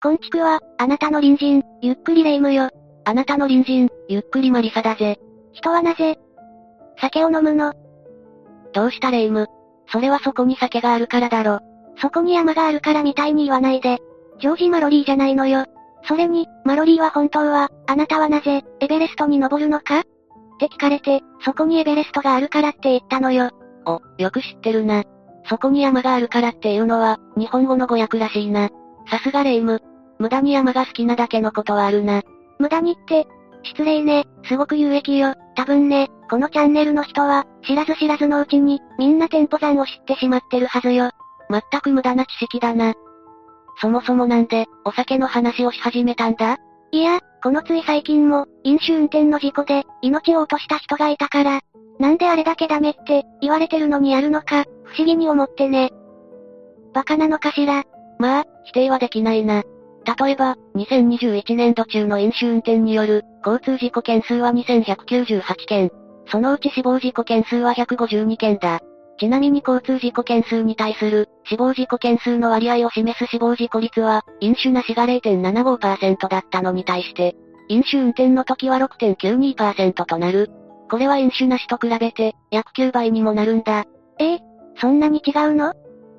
こんちくは、あなたの隣人、ゆっくりレ夢ムよ。あなたの隣人、ゆっくりマリサだぜ。人はなぜ、酒を飲むの？どうしたレ夢？ムそれはそこに酒があるからだろ。そこに山があるからみたいに言わないで。ジョージ・マロリーじゃないのよ。それに、マロリーは本当は、あなたはなぜ、エベレストに登るのか？って聞かれて、そこにエベレストがあるからって言ったのよ。お、よく知ってるな。そこに山があるからっていうのは、日本語の語訳らしいな。さすがレイム。無駄に山が好きなだけのことはあるな。無駄にって、失礼ね、すごく有益よ。多分ね、このチャンネルの人は、知らず知らずのうちに、みんな店舗山を知ってしまってるはずよ。まったく無駄な知識だな。そもそもなんで、お酒の話をし始めたんだ？いや、このつい最近も、飲酒運転の事故で、命を落とした人がいたから、なんであれだけダメって、言われてるのにやるのか、不思議に思ってね。バカなのかしら？まあ、否定はできないな。例えば、2021年度中の飲酒運転による、交通事故件数は2198件。そのうち死亡事故件数は152件だ。ちなみに交通事故件数に対する、死亡事故件数の割合を示す死亡事故率は、飲酒なしが0.75%だったのに対して、飲酒運転の時は6.92%となる。これは飲酒なしと比べて、約9倍にもなるんだ。ええそんなに違うの？っ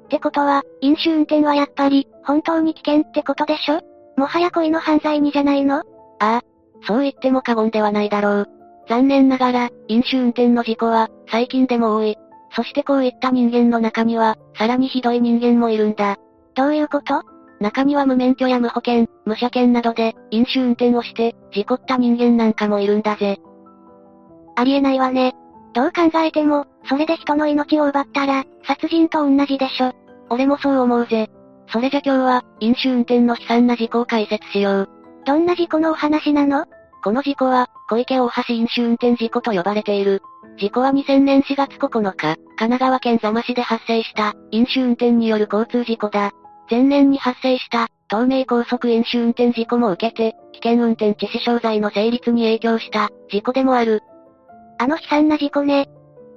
てことは、飲酒運転はやっぱり、本当に危険ってことでしょ？もはや恋の犯罪にじゃないの？ああ、そう言っても過言ではないだろう。残念ながら、飲酒運転の事故は、最近でも多い。そしてこういった人間の中には、さらにひどい人間もいるんだ。どういうこと？中には無免許や無保険、無車検などで、飲酒運転をして、事故った人間なんかもいるんだぜ。ありえないわね。どう考えても、それで人の命を奪ったら、殺人と同じでしょ。俺もそう思うぜ。それじゃ今日は、飲酒運転の悲惨な事故を解説しよう。どんな事故のお話なの？この事故は、小池大橋飲酒運転事故と呼ばれている。事故は2000年4月9日、神奈川県座間市で発生した、飲酒運転による交通事故だ。前年に発生した、東名高速飲酒運転事故も受けて、危険運転致死傷罪の成立に影響した、事故でもある。あの悲惨な事故ね。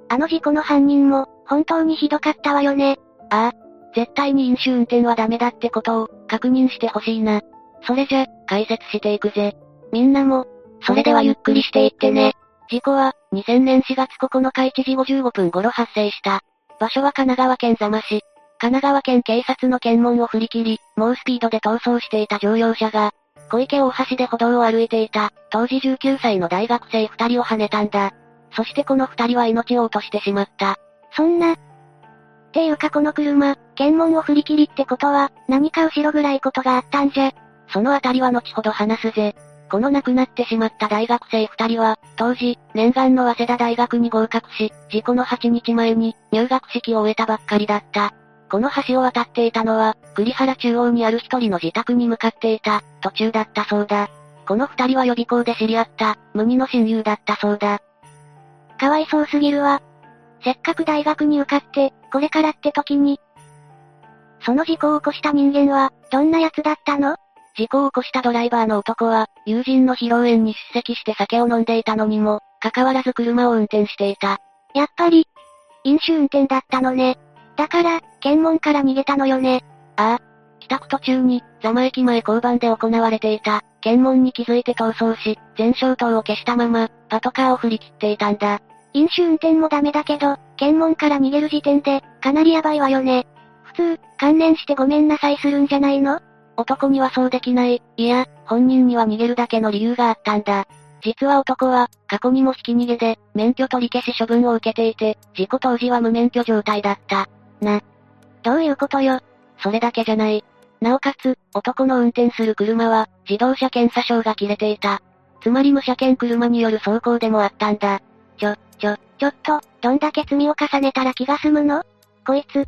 あの事故の犯人も、本当にひどかったわよね。ああ。絶対に飲酒運転はダメだってことを、確認してほしいな。それじゃ、解説していくぜ。みんなも、それではゆっくりしていってね。事故は、2000年4月9日1時55分頃発生した。場所は神奈川県座間市。神奈川県警察の検問を振り切り、猛スピードで逃走していた乗用車が、小池大橋で歩道を歩いていた、当時19歳の大学生2人を跳ねたんだ。そしてこの2人は命を落としてしまった。そんな。っていうかこの車、検問を振り切りってことは、何か後ろぐらいことがあったんじゃ。そのあたりは後ほど話すぜ。この亡くなってしまった大学生二人は、当時、念願の早稲田大学に合格し、事故の8日前に、入学式を終えたばっかりだった。この橋を渡っていたのは、栗原中央にある一人の自宅に向かっていた、途中だったそうだ。この二人は予備校で知り合った、無二の親友だったそうだ。かわいそうすぎるわ。せっかく大学に受かって、これからって時に。その事故を起こした人間は、どんな奴だったの？事故を起こしたドライバーの男は、友人の披露宴に出席して酒を飲んでいたのにも、関わらず車を運転していた。やっぱり、飲酒運転だったのね。だから、検問から逃げたのよね。ああ。帰宅途中に、座間駅前交番で行われていた、検問に気づいて逃走し、全焼灯を消したまま、パトカーを振り切っていたんだ。飲酒運転もダメだけど、検問から逃げる時点で、かなりヤバいわよね。普通、観念してごめんなさいするんじゃないの？男にはそうできない。いや、本人には逃げるだけの理由があったんだ。実は男は、過去にもひき逃げで、免許取り消し処分を受けていて、事故当時は無免許状態だった。な。どういうことよ？それだけじゃない。なおかつ、男の運転する車は、自動車検査証が切れていた。つまり無車検車による走行でもあったんだ。ちょ、ちょ、ちょっと、どんだけ罪を重ねたら気が済むの？こいつ。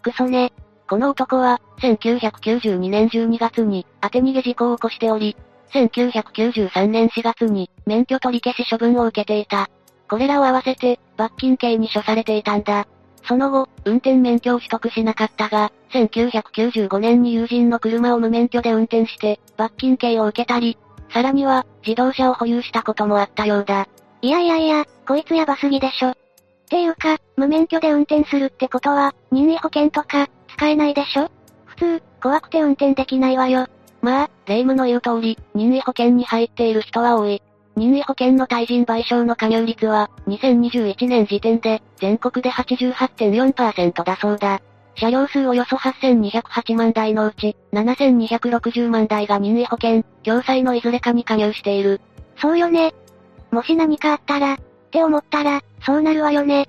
クソね。この男は、1992年12月に、当て逃げ事故を起こしており、1993年4月に、免許取り消し処分を受けていた。これらを合わせて、罰金刑に処されていたんだ。その後、運転免許を取得しなかったが、1995年に友人の車を無免許で運転して、罰金刑を受けたり、さらには、自動車を保有したこともあったようだ。いやいやいや、こいつやばすぎでしょ。っていうか、無免許で運転するってことは、任意保険とか、使えないでしょ普通、怖くて運転できないわよ。まあ、霊夢の言う通り、任意保険に入っている人は多い。任意保険の対人賠償の加入率は、2021年時点で、全国で88.4%だそうだ。車両数およそ8208万台のうち、7260万台が任意保険、共済のいずれかに加入している。そうよね。もし何かあったら、って思ったら、そうなるわよね。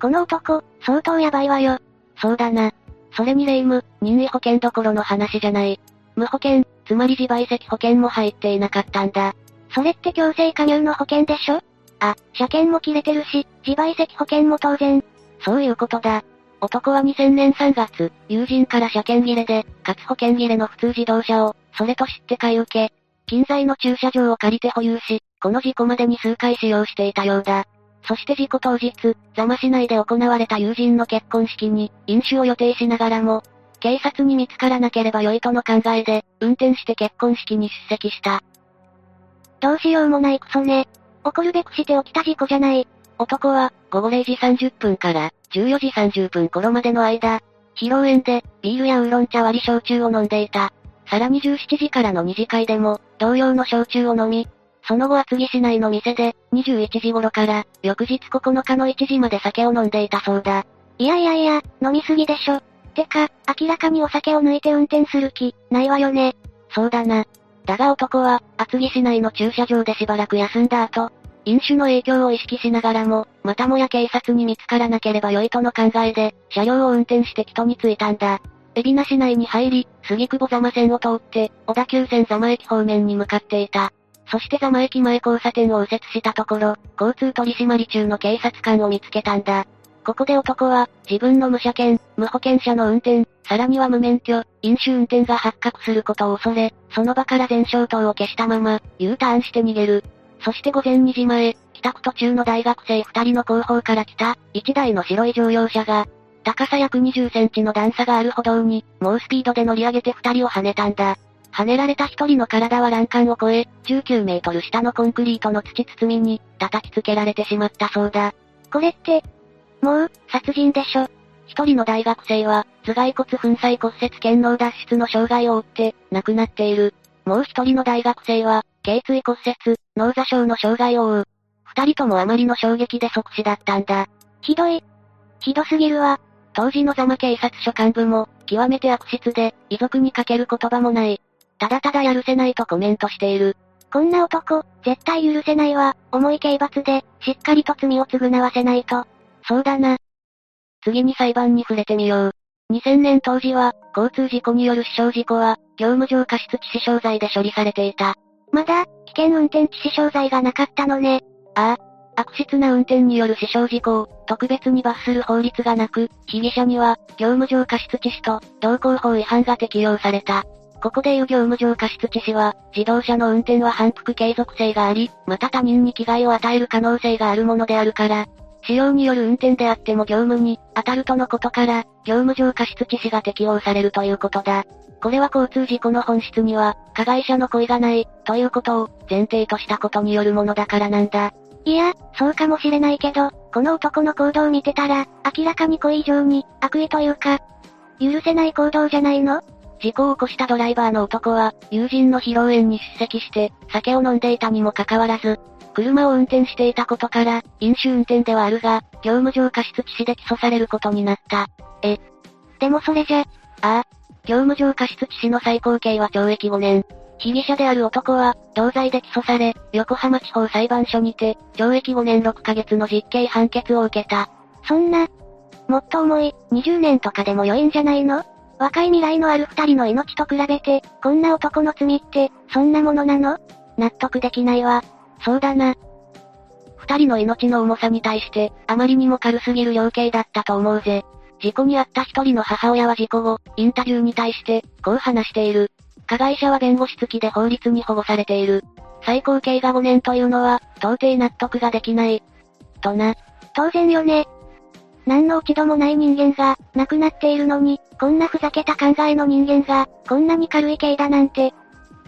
この男、相当やばいわよ。そうだな。それに霊夢、任意保険どころの話じゃない。無保険、つまり自賠責保険も入っていなかったんだ。それって強制加入の保険でしょ？あ、車検も切れてるし、自賠責保険も当然。そういうことだ。男は2000年3月、友人から車検切れで、かつ保険切れの普通自動車を、それと知って買い受け、近在の駐車場を借りて保有し、この事故までに数回使用していたようだ。そして事故当日、座間市内で行われた友人の結婚式に、飲酒を予定しながらも、警察に見つからなければ良いとの考えで、運転して結婚式に出席した。どうしようもないクソね。起こるべくして起きた事故じゃない。男は、午後0時30分から、14時30分頃までの間、披露宴で、ビールやウーロン茶割り焼酎を飲んでいた。さらに17時からの二次会でも、同様の焼酎を飲み、その後厚木市内の店で、21時頃から、翌日9日の1時まで酒を飲んでいたそうだ。いやいやいや、飲みすぎでしょ。てか、明らかにお酒を抜いて運転する気、ないわよね。そうだな。だが男は、厚木市内の駐車場でしばらく休んだ後、飲酒の影響を意識しながらも、またもや警察に見つからなければ良いとの考えで、車両を運転して人に着いたんだ。海老名市内に入り、杉久保座間線を通って、小田急線座間駅方面に向かっていた。そして座間駅前交差点を右折したところ、交通取締り中の警察官を見つけたんだ。ここで男は、自分の無車検、無保険車の運転、さらには無免許、飲酒運転が発覚することを恐れ、その場から全消灯を消したまま、U ターンして逃げる。そして午前2時前、帰宅途中の大学生2人の後方から来た、1台の白い乗用車が、高さ約20センチの段差がある歩道に、猛スピードで乗り上げて2人を跳ねたんだ。跳ねられた1人の体は欄干を越え、19メートル下のコンクリートの土包みに、叩きつけられてしまったそうだ。これって、もう、殺人でしょ？一人の大学生は、頭蓋骨粉砕骨折腱脳脱出の障害を負って、亡くなっている。もう一人の大学生は、頸椎骨折、脳挫傷の障害を負う。二人ともあまりの衝撃で即死だったんだ。ひどい。ひどすぎるわ。当時のザマ警察署幹部も、極めて悪質で、遺族にかける言葉もない。ただただやるせないとコメントしている。こんな男、絶対許せないわ。重い刑罰で、しっかりと罪を償わせないと。そうだな。次に裁判に触れてみよう。2000年当時は、交通事故による死傷事故は、業務上過失致死傷罪で処理されていた。まだ、危険運転致死傷罪がなかったのね。ああ。悪質な運転による死傷事故を、特別に罰する法律がなく、被疑者には、業務上過失致死と、道交法違反が適用された。ここでいう業務上過失致死は、自動車の運転は反復継続性があり、また他人に危害を与える可能性があるものであるから、使用による運転であっても業務に当たるとのことから、業務上過失致死が適用されるということだ。これは交通事故の本質には、加害者の故意がない、ということを前提としたことによるものだからなんだ。いや、そうかもしれないけど、この男の行動を見てたら、明らかに故意以上に、悪意というか、許せない行動じゃないの？事故を起こしたドライバーの男は、友人の披露宴に出席して、酒を飲んでいたにもかかわらず、車を運転していたことから、飲酒運転ではあるが、業務上過失致死で起訴されることになった。え？でもそれじゃ、あ？あ。業務上過失致死の最高刑は懲役5年。被疑者である男は、同罪で起訴され、横浜地方裁判所にて、懲役5年6ヶ月の実刑判決を受けた。そんな、もっと重い、20年とかでも良いんじゃないの？若い未来のある二人の命と比べて、こんな男の罪って、そんなものなの？納得できないわ。そうだな。二人の命の重さに対して、あまりにも軽すぎる量刑だったと思うぜ。事故に遭った一人の母親は事故後、インタビューに対して、こう話している。加害者は弁護士付きで法律に保護されている。最高刑が5年というのは、到底納得ができない。とな。当然よね。何の落ち度もない人間が、亡くなっているのに、こんなふざけた考えの人間が、こんなに軽い刑だなんて、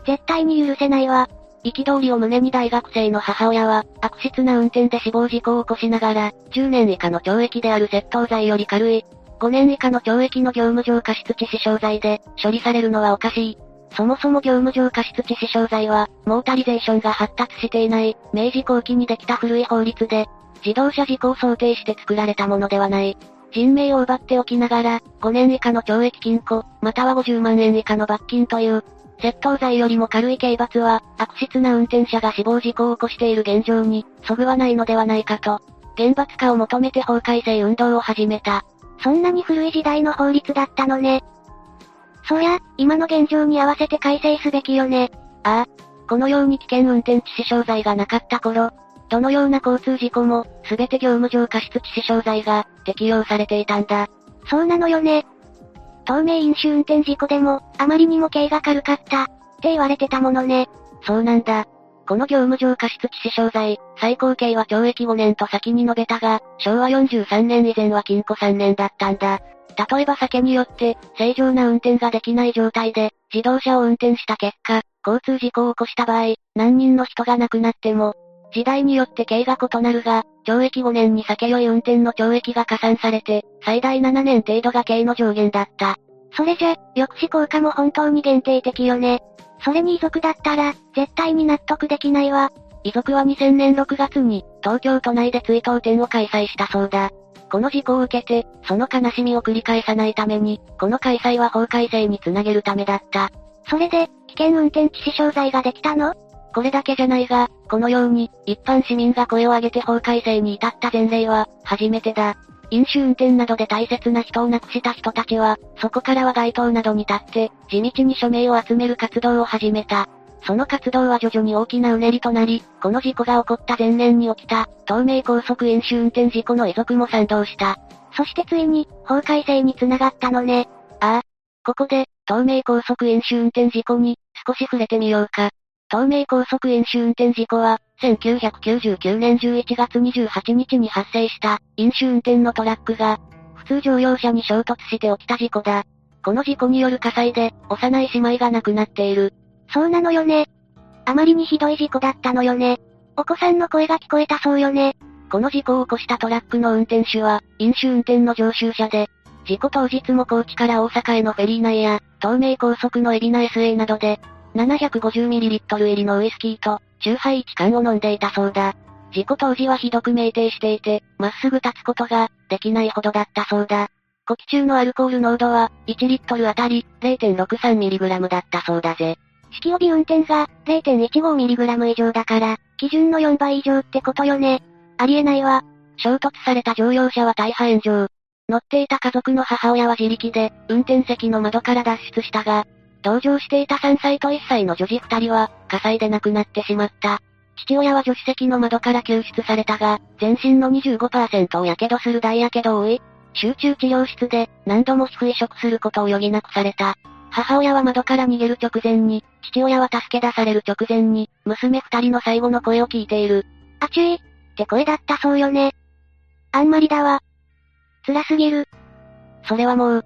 絶対に許せないわ。憤りを胸に大学生の母親は、悪質な運転で死亡事故を起こしながら、10年以下の懲役である窃盗罪より軽い、5年以下の懲役の業務上過失致死傷罪で、処理されるのはおかしい。そもそも業務上過失致死傷罪は、モータリゼーションが発達していない、明治後期にできた古い法律で、自動車事故を想定して作られたものではない。人命を奪っておきながら、5年以下の懲役金庫、または50万円以下の罰金という、窃盗罪よりも軽い刑罰は、悪質な運転者が死亡事故を起こしている現状に、そぐわないのではないかと、厳罰化を求めて法改正運動を始めた。そんなに古い時代の法律だったのね。そりゃ、今の現状に合わせて改正すべきよね。ああ。このように危険運転致死傷罪がなかった頃、どのような交通事故も、すべて業務上過失致死傷罪が、適用されていたんだ。そうなのよね。透明飲酒運転事故でも、あまりにも刑が軽かった、って言われてたものね。そうなんだ。この業務上過失致死傷罪、最高刑は懲役5年と先に述べたが、昭和43年以前は禁錮3年だったんだ。例えば酒によって、正常な運転ができない状態で、自動車を運転した結果、交通事故を起こした場合、何人の人が亡くなっても、時代によって刑が異なるが、懲役5年に酒酔い運転の懲役が加算されて、最大7年程度が刑の上限だった。それじゃ、抑止効果も本当に限定的よね。それに遺族だったら、絶対に納得できないわ。遺族は2000年6月に、東京都内で追悼展を開催したそうだ。この事故を受けて、その悲しみを繰り返さないために、この開催は法改正につなげるためだった。それで、危険運転致死傷罪ができたの？これだけじゃないが、このように、一般市民が声を上げて法改正に至った前例は、初めてだ。飲酒運転などで大切な人を亡くした人たちは、そこからは街頭などに立って、地道に署名を集める活動を始めた。その活動は徐々に大きなうねりとなり、この事故が起こった前年に起きた、東名高速飲酒運転事故の遺族も賛同した。そしてついに、法改正につながったのね。ああ。ここで、東名高速飲酒運転事故に、少し触れてみようか。東名高速飲酒運転事故は、1999年11月28日に発生した、飲酒運転のトラックが、普通乗用車に衝突して起きた事故だ。この事故による火災で、幼い姉妹が亡くなっている。そうなのよね。あまりにひどい事故だったのよね。お子さんの声が聞こえたそうよね。この事故を起こしたトラックの運転手は、飲酒運転の常習者で、事故当日も高知から大阪へのフェリー内や、東名高速の海老名 SA などで、750ml 入りのウイスキーと、酎ハイ1缶を飲んでいたそうだ。事故当時はひどく酩酊していて、まっすぐ立つことが、できないほどだったそうだ。呼気中のアルコール濃度は、1リットルあたり、0.63mg だったそうだぜ。式帯運転が 0.15mg 以上だから、基準の4倍以上ってことよね。ありえないわ。衝突された乗用車は大破炎上。乗っていた家族の母親は自力で、運転席の窓から脱出したが、同乗していた3歳と1歳の女児2人は、火災で亡くなってしまった。父親は助手席の窓から救出されたが、全身の25%を火傷する大火傷を負い、集中治療室で何度も皮膚移植することを余儀なくされた。母親は窓から逃げる直前に、父親は助け出される直前に、娘二人の最後の声を聞いている。あちゅいって声だったそうよね。あんまりだわ。辛すぎる。それはもう、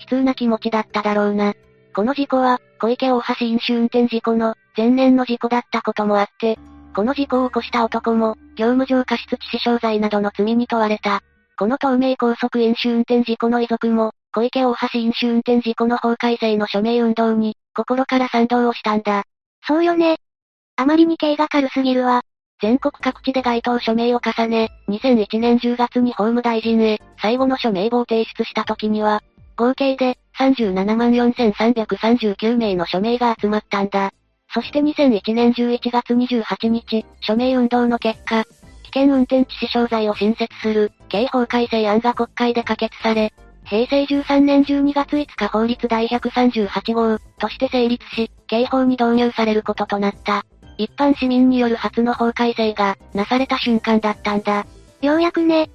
悲痛な気持ちだっただろうな。この事故は、小池大橋飲酒運転事故の、前年の事故だったこともあって、この事故を起こした男も、業務上過失致死傷罪などの罪に問われた。この東名高速飲酒運転事故の遺族も、小池大橋飲酒運転事故の法改正の署名運動に、心から賛同をしたんだ。そうよね。あまりに刑が軽すぎるわ。全国各地で該当署名を重ね、2001年10月に法務大臣へ、最後の署名簿を提出した時には、合計で、37万4339名の署名が集まったんだ。そして2001年11月28日、署名運動の結果、危険運転致死傷罪を新設する、刑法改正案が国会で可決され、平成13年12月5日法律第138号、として成立し、刑法に導入されることとなった。一般市民による初の法改正が、なされた瞬間だったんだ。ようやくね。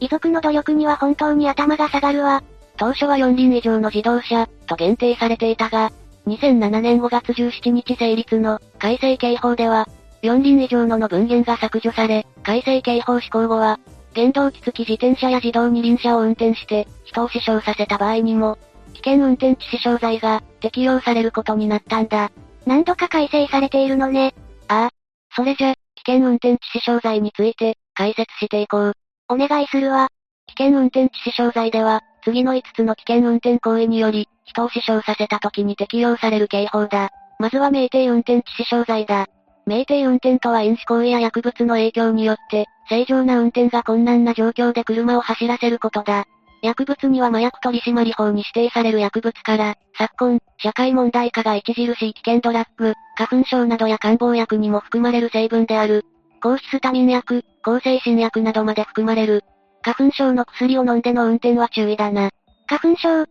遺族の努力には本当に頭が下がるわ。当初は4輪以上の自動車、と限定されていたが、2007年5月17日成立の改正刑法では、4輪以上のの文言が削除され、改正刑法施行後は、原動機付き自転車や自動二輪車を運転して、人を死傷させた場合にも、危険運転致死傷罪が適用されることになったんだ。何度か改正されているのね。ああ。それじゃ、危険運転致死傷罪について、解説していこう。お願いするわ。危険運転致死傷罪では、次の5つの危険運転行為により、人を死傷させた時に適用される刑法だ。まずは酩酊運転致死傷罪だ。酩酊運転とは飲酒行為や薬物の影響によって、正常な運転が困難な状況で車を走らせることだ。薬物には麻薬取締法に指定される薬物から、昨今、社会問題化が著しい危険ドラッグ、花粉症などや漢方薬にも含まれる成分である。抗ヒスタミン薬、抗精神薬などまで含まれる。花粉症の薬を飲んでの運転は注意だな。花粉症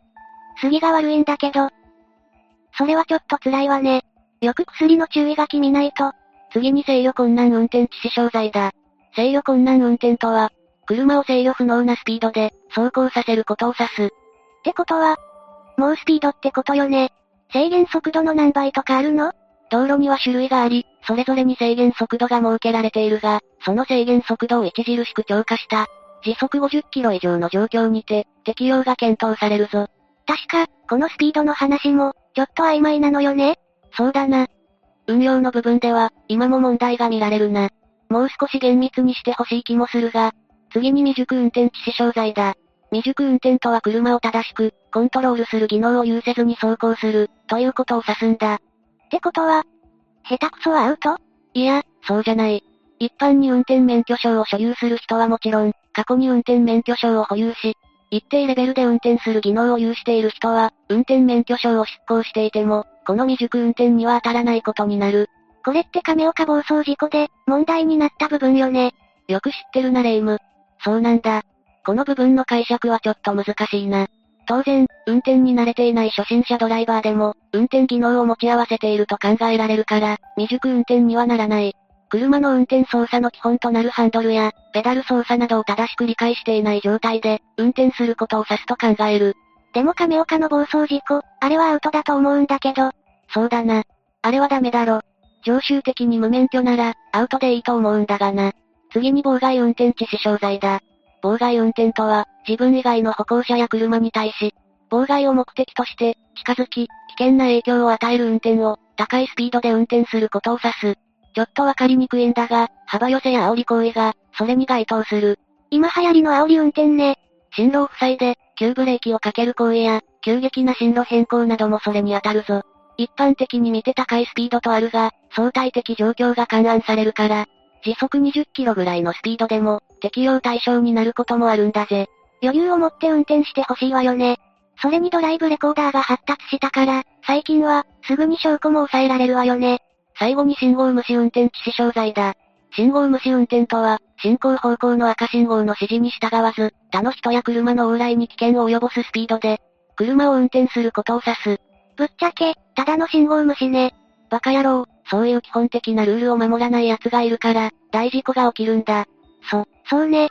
杉が悪いんだけど。それはちょっと辛いわね。よく薬の注意書き見ないと。次に制御困難運転致死傷罪だ。制御困難運転とは、車を制御不能なスピードで、走行させることを指す。ってことは、猛スピードってことよね。制限速度の何倍とかあるの？道路には種類があり、それぞれに制限速度が設けられているが、その制限速度を著しく超過した、時速50キロ以上の状況にて、適用が検討されるぞ。確か、このスピードの話も、ちょっと曖昧なのよねそうだな。運用の部分では、今も問題が見られるな。もう少し厳密にしてほしい気もするが、次に未熟運転致死傷罪だ。未熟運転とは車を正しく、コントロールする技能を有せずに走行する、ということを指すんだ。ってことは、下手くそはアウト？いや、そうじゃない。一般に運転免許証を所有する人はもちろん、過去に運転免許証を保有し、一定レベルで運転する技能を有している人は、運転免許証を執行していても、この未熟運転には当たらないことになる。これって亀岡暴走事故で、問題になった部分よね。よく知ってるなレイム。そうなんだ。この部分の解釈はちょっと難しいな。当然、運転に慣れていない初心者ドライバーでも、運転技能を持ち合わせていると考えられるから、未熟運転にはならない。車の運転操作の基本となるハンドルや、ペダル操作などを正しく理解していない状態で、運転することを指すと考える。でも亀岡の暴走事故、あれはアウトだと思うんだけど。そうだな。あれはダメだろ。常習的に無免許なら、アウトでいいと思うんだがな。次に妨害運転致死傷罪だ。妨害運転とは、自分以外の歩行者や車に対し、妨害を目的として、近づき、危険な影響を与える運転を、高いスピードで運転することを指す。ちょっとわかりにくいんだが、幅寄せや煽り行為が、それに該当する。今流行りの煽り運転ね。進路を塞いで、急ブレーキをかける行為や、急激な進路変更などもそれに当たるぞ。一般的に見て高いスピードとあるが、相対的状況が勘案されるから、時速20キロぐらいのスピードでも、適用対象になることもあるんだぜ。余裕を持って運転してほしいわよね。それにドライブレコーダーが発達したから、最近は、すぐに証拠も抑えられるわよね。最後に信号無視運転致死傷罪だ。信号無視運転とは、進行方向の赤信号の指示に従わず、他の人や車の往来に危険を及ぼすスピードで、車を運転することを指す。ぶっちゃけ、ただの信号無視ね。バカ野郎、そういう基本的なルールを守らない奴がいるから、大事故が起きるんだ。そ、そうね。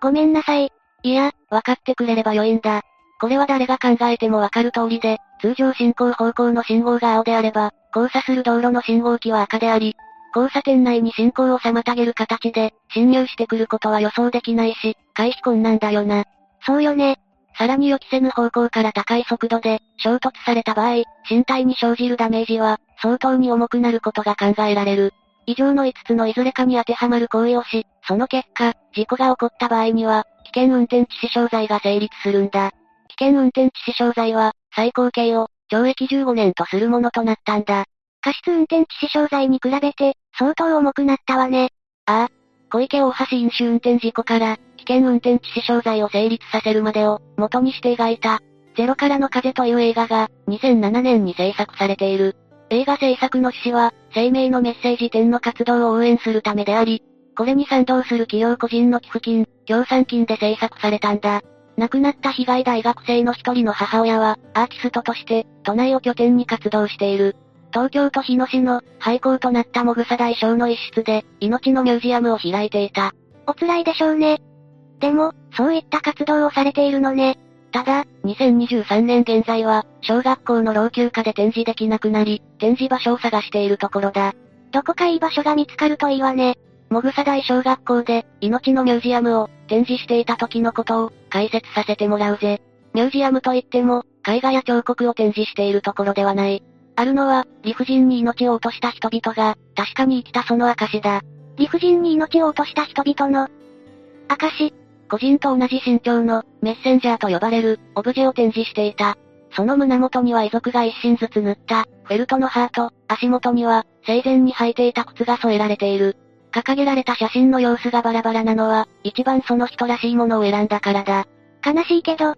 ごめんなさい。いや、分かってくれれば良いんだ。これは誰が考えてもわかる通りで、通常進行方向の信号が青であれば、交差する道路の信号機は赤であり、交差点内に進行を妨げる形で、侵入してくることは予想できないし、回避困難だよな。そうよね。さらに予期せぬ方向から高い速度で、衝突された場合、身体に生じるダメージは、相当に重くなることが考えられる。以上の5つのいずれかに当てはまる行為をし、その結果、事故が起こった場合には、危険運転致死傷罪が成立するんだ。危険運転致死傷罪は、最高刑を、懲役15年とするものとなったんだ。過失運転致死傷罪に比べて、相当重くなったわね。ああ。小池大橋飲酒運転事故から、危険運転致死傷罪を成立させるまでを、元にして描いた、ゼロからの風という映画が、2007年に制作されている。映画制作の趣旨は、生命のメッセージ展の活動を応援するためであり、これに賛同する企業個人の寄付金、協賛金で制作されたんだ。亡くなった被害大学生の一人の母親は、アーティストとして、都内を拠点に活動している。東京都日野市の、廃校となったもぐさ大小の一室で、命のミュージアムを開いていた。お辛いでしょうね。でも、そういった活動をされているのね。ただ、2023年現在は、小学校の老朽化で展示できなくなり、展示場所を探しているところだ。どこかいい場所が見つかるといいわね。もぐさ大小学校で、命のミュージアムを、展示していた時のことを、解説させてもらうぜ。ミュージアムといっても、絵画や彫刻を展示しているところではない。あるのは、理不尽に命を落とした人々が、確かに生きたその証だ。理不尽に命を落とした人々の、証個人と同じ身長の、メッセンジャーと呼ばれる、オブジェを展示していた。その胸元には遺族が一心ずつ塗った、フェルトのハート、足元には、生前に履いていた靴が添えられている。掲げられた写真の様子がバラバラなのは、一番その人らしいものを選んだからだ。悲しいけど。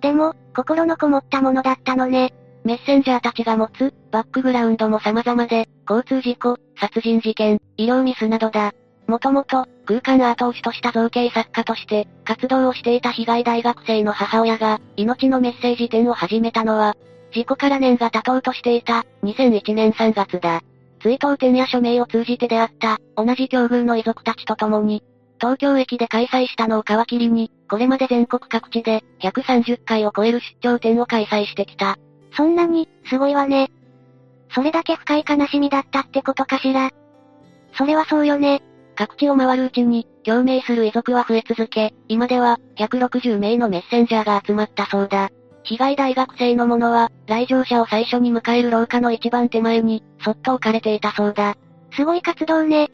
でも、心のこもったものだったのね。メッセンジャーたちが持つ、バックグラウンドも様々で、交通事故、殺人事件、医療ミスなどだ。もともと、空間アートを主とした造形作家として、活動をしていた被害大学生の母親が、命のメッセージ展を始めたのは、事故から年が経とうとしていた、2001年3月だ。追悼展や署名を通じて出会った、同じ境遇の遺族たちと共に、東京駅で開催したのを皮切りに、これまで全国各地で、130回を超える出張展を開催してきた。そんなに、すごいわね。それだけ深い悲しみだったってことかしら。それはそうよね。各地を回るうちに、共鳴する遺族は増え続け、今では、160名のメッセンジャーが集まったそうだ。被害大学生のものは、来場者を最初に迎える廊下の一番手前に、そっと置かれていたそうだ。すごい活動ね。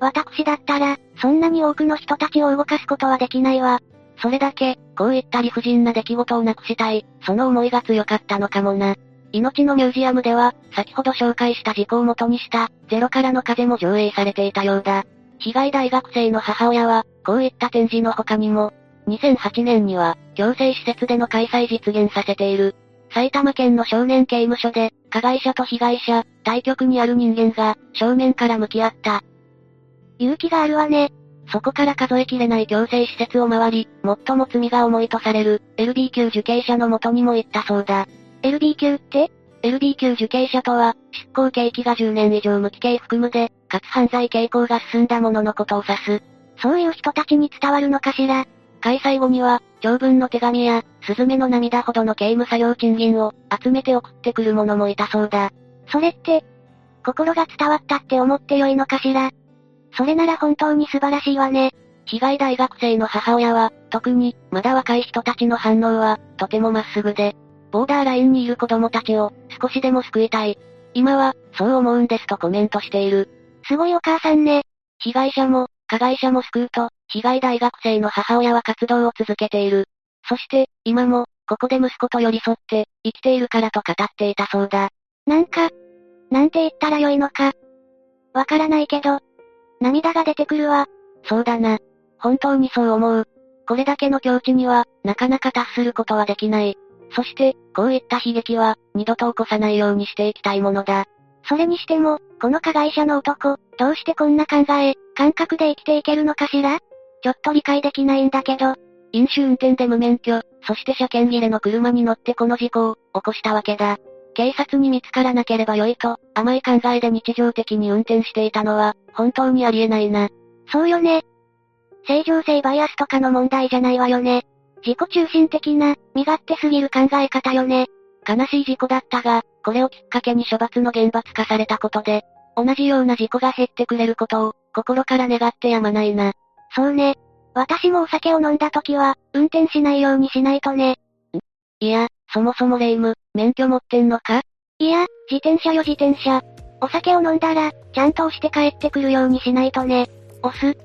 私だったら、そんなに多くの人たちを動かすことはできないわ。それだけ、こういった理不尽な出来事をなくしたい、その思いが強かったのかもな。命のミュージアムでは、先ほど紹介した事故を元にした、ゼロからの風も上映されていたようだ。被害大学生の母親は、こういった展示の他にも、2008年には、強制施設での開催実現させている。埼玉県の少年刑務所で、加害者と被害者、対局にある人間が、正面から向き合った。勇気があるわね。そこから数えきれない強制施設を回り、最も罪が重いとされる、LB 級受刑者の元にも行ったそうだ。LB 級って ?LB 級受刑者とは、執行刑期が10年以上無期刑含むで、かつ犯罪傾向が進んだ者のことを指す。そういう人たちに伝わるのかしら？開催後には、長文の手紙や、スズメの涙ほどの刑務作業賃金を、集めて送ってくる者もいたそうだ。それって、心が伝わったって思ってよいのかしら？それなら本当に素晴らしいわね。被害大学生の母親は、特に、まだ若い人たちの反応は、とてもまっすぐで、ボーダーラインにいる子供たちを、少しでも救いたい。今は、そう思うんですとコメントしている。すごいお母さんね。被害者も、加害者も救うと、被害大学生の母親は活動を続けている。そして、今も、ここで息子と寄り添って、生きているからと語っていたそうだ。なんか、なんて言ったらよいのか。わからないけど、涙が出てくるわ。そうだな。本当にそう思う。これだけの境地には、なかなか達することはできない。そして、こういった悲劇は、二度と起こさないようにしていきたいものだ。それにしても、この加害者の男、どうしてこんな考え、感覚で生きていけるのかしら？ちょっと理解できないんだけど。飲酒運転で無免許、そして車検切れの車に乗ってこの事故を起こしたわけだ。警察に見つからなければ良いと、甘い考えで日常的に運転していたのは、本当にありえないな。そうよね。正常性バイアスとかの問題じゃないわよね。自己中心的な、身勝手すぎる考え方よね。悲しい事故だったが、これをきっかけに処罰の厳罰化されたことで、同じような事故が減ってくれることを、心から願ってやまないな。そうね。私もお酒を飲んだ時は、運転しないようにしないとね。いや、そもそもレイム、免許持ってんのか？いや、自転車よ自転車。お酒を飲んだら、ちゃんと押して帰ってくるようにしないとね。押す？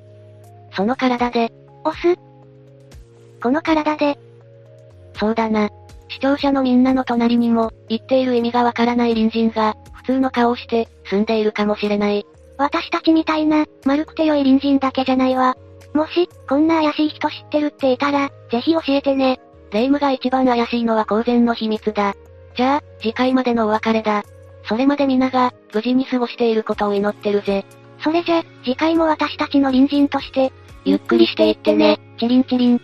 その体で？押すこの体で？そうだな。視聴者のみんなの隣にも、言っている意味がわからない隣人が、普通の顔をして、住んでいるかもしれない。私たちみたいな、丸くて良い隣人だけじゃないわ。もし、こんな怪しい人知ってるっていたら、ぜひ教えてね。霊夢が一番怪しいのは公然の秘密だ。じゃあ、次回までのお別れだ。それまで皆が、無事に過ごしていることを祈ってるぜ。それじゃ、次回も私たちの隣人として、ゆっくりしていってね、チリンチリン。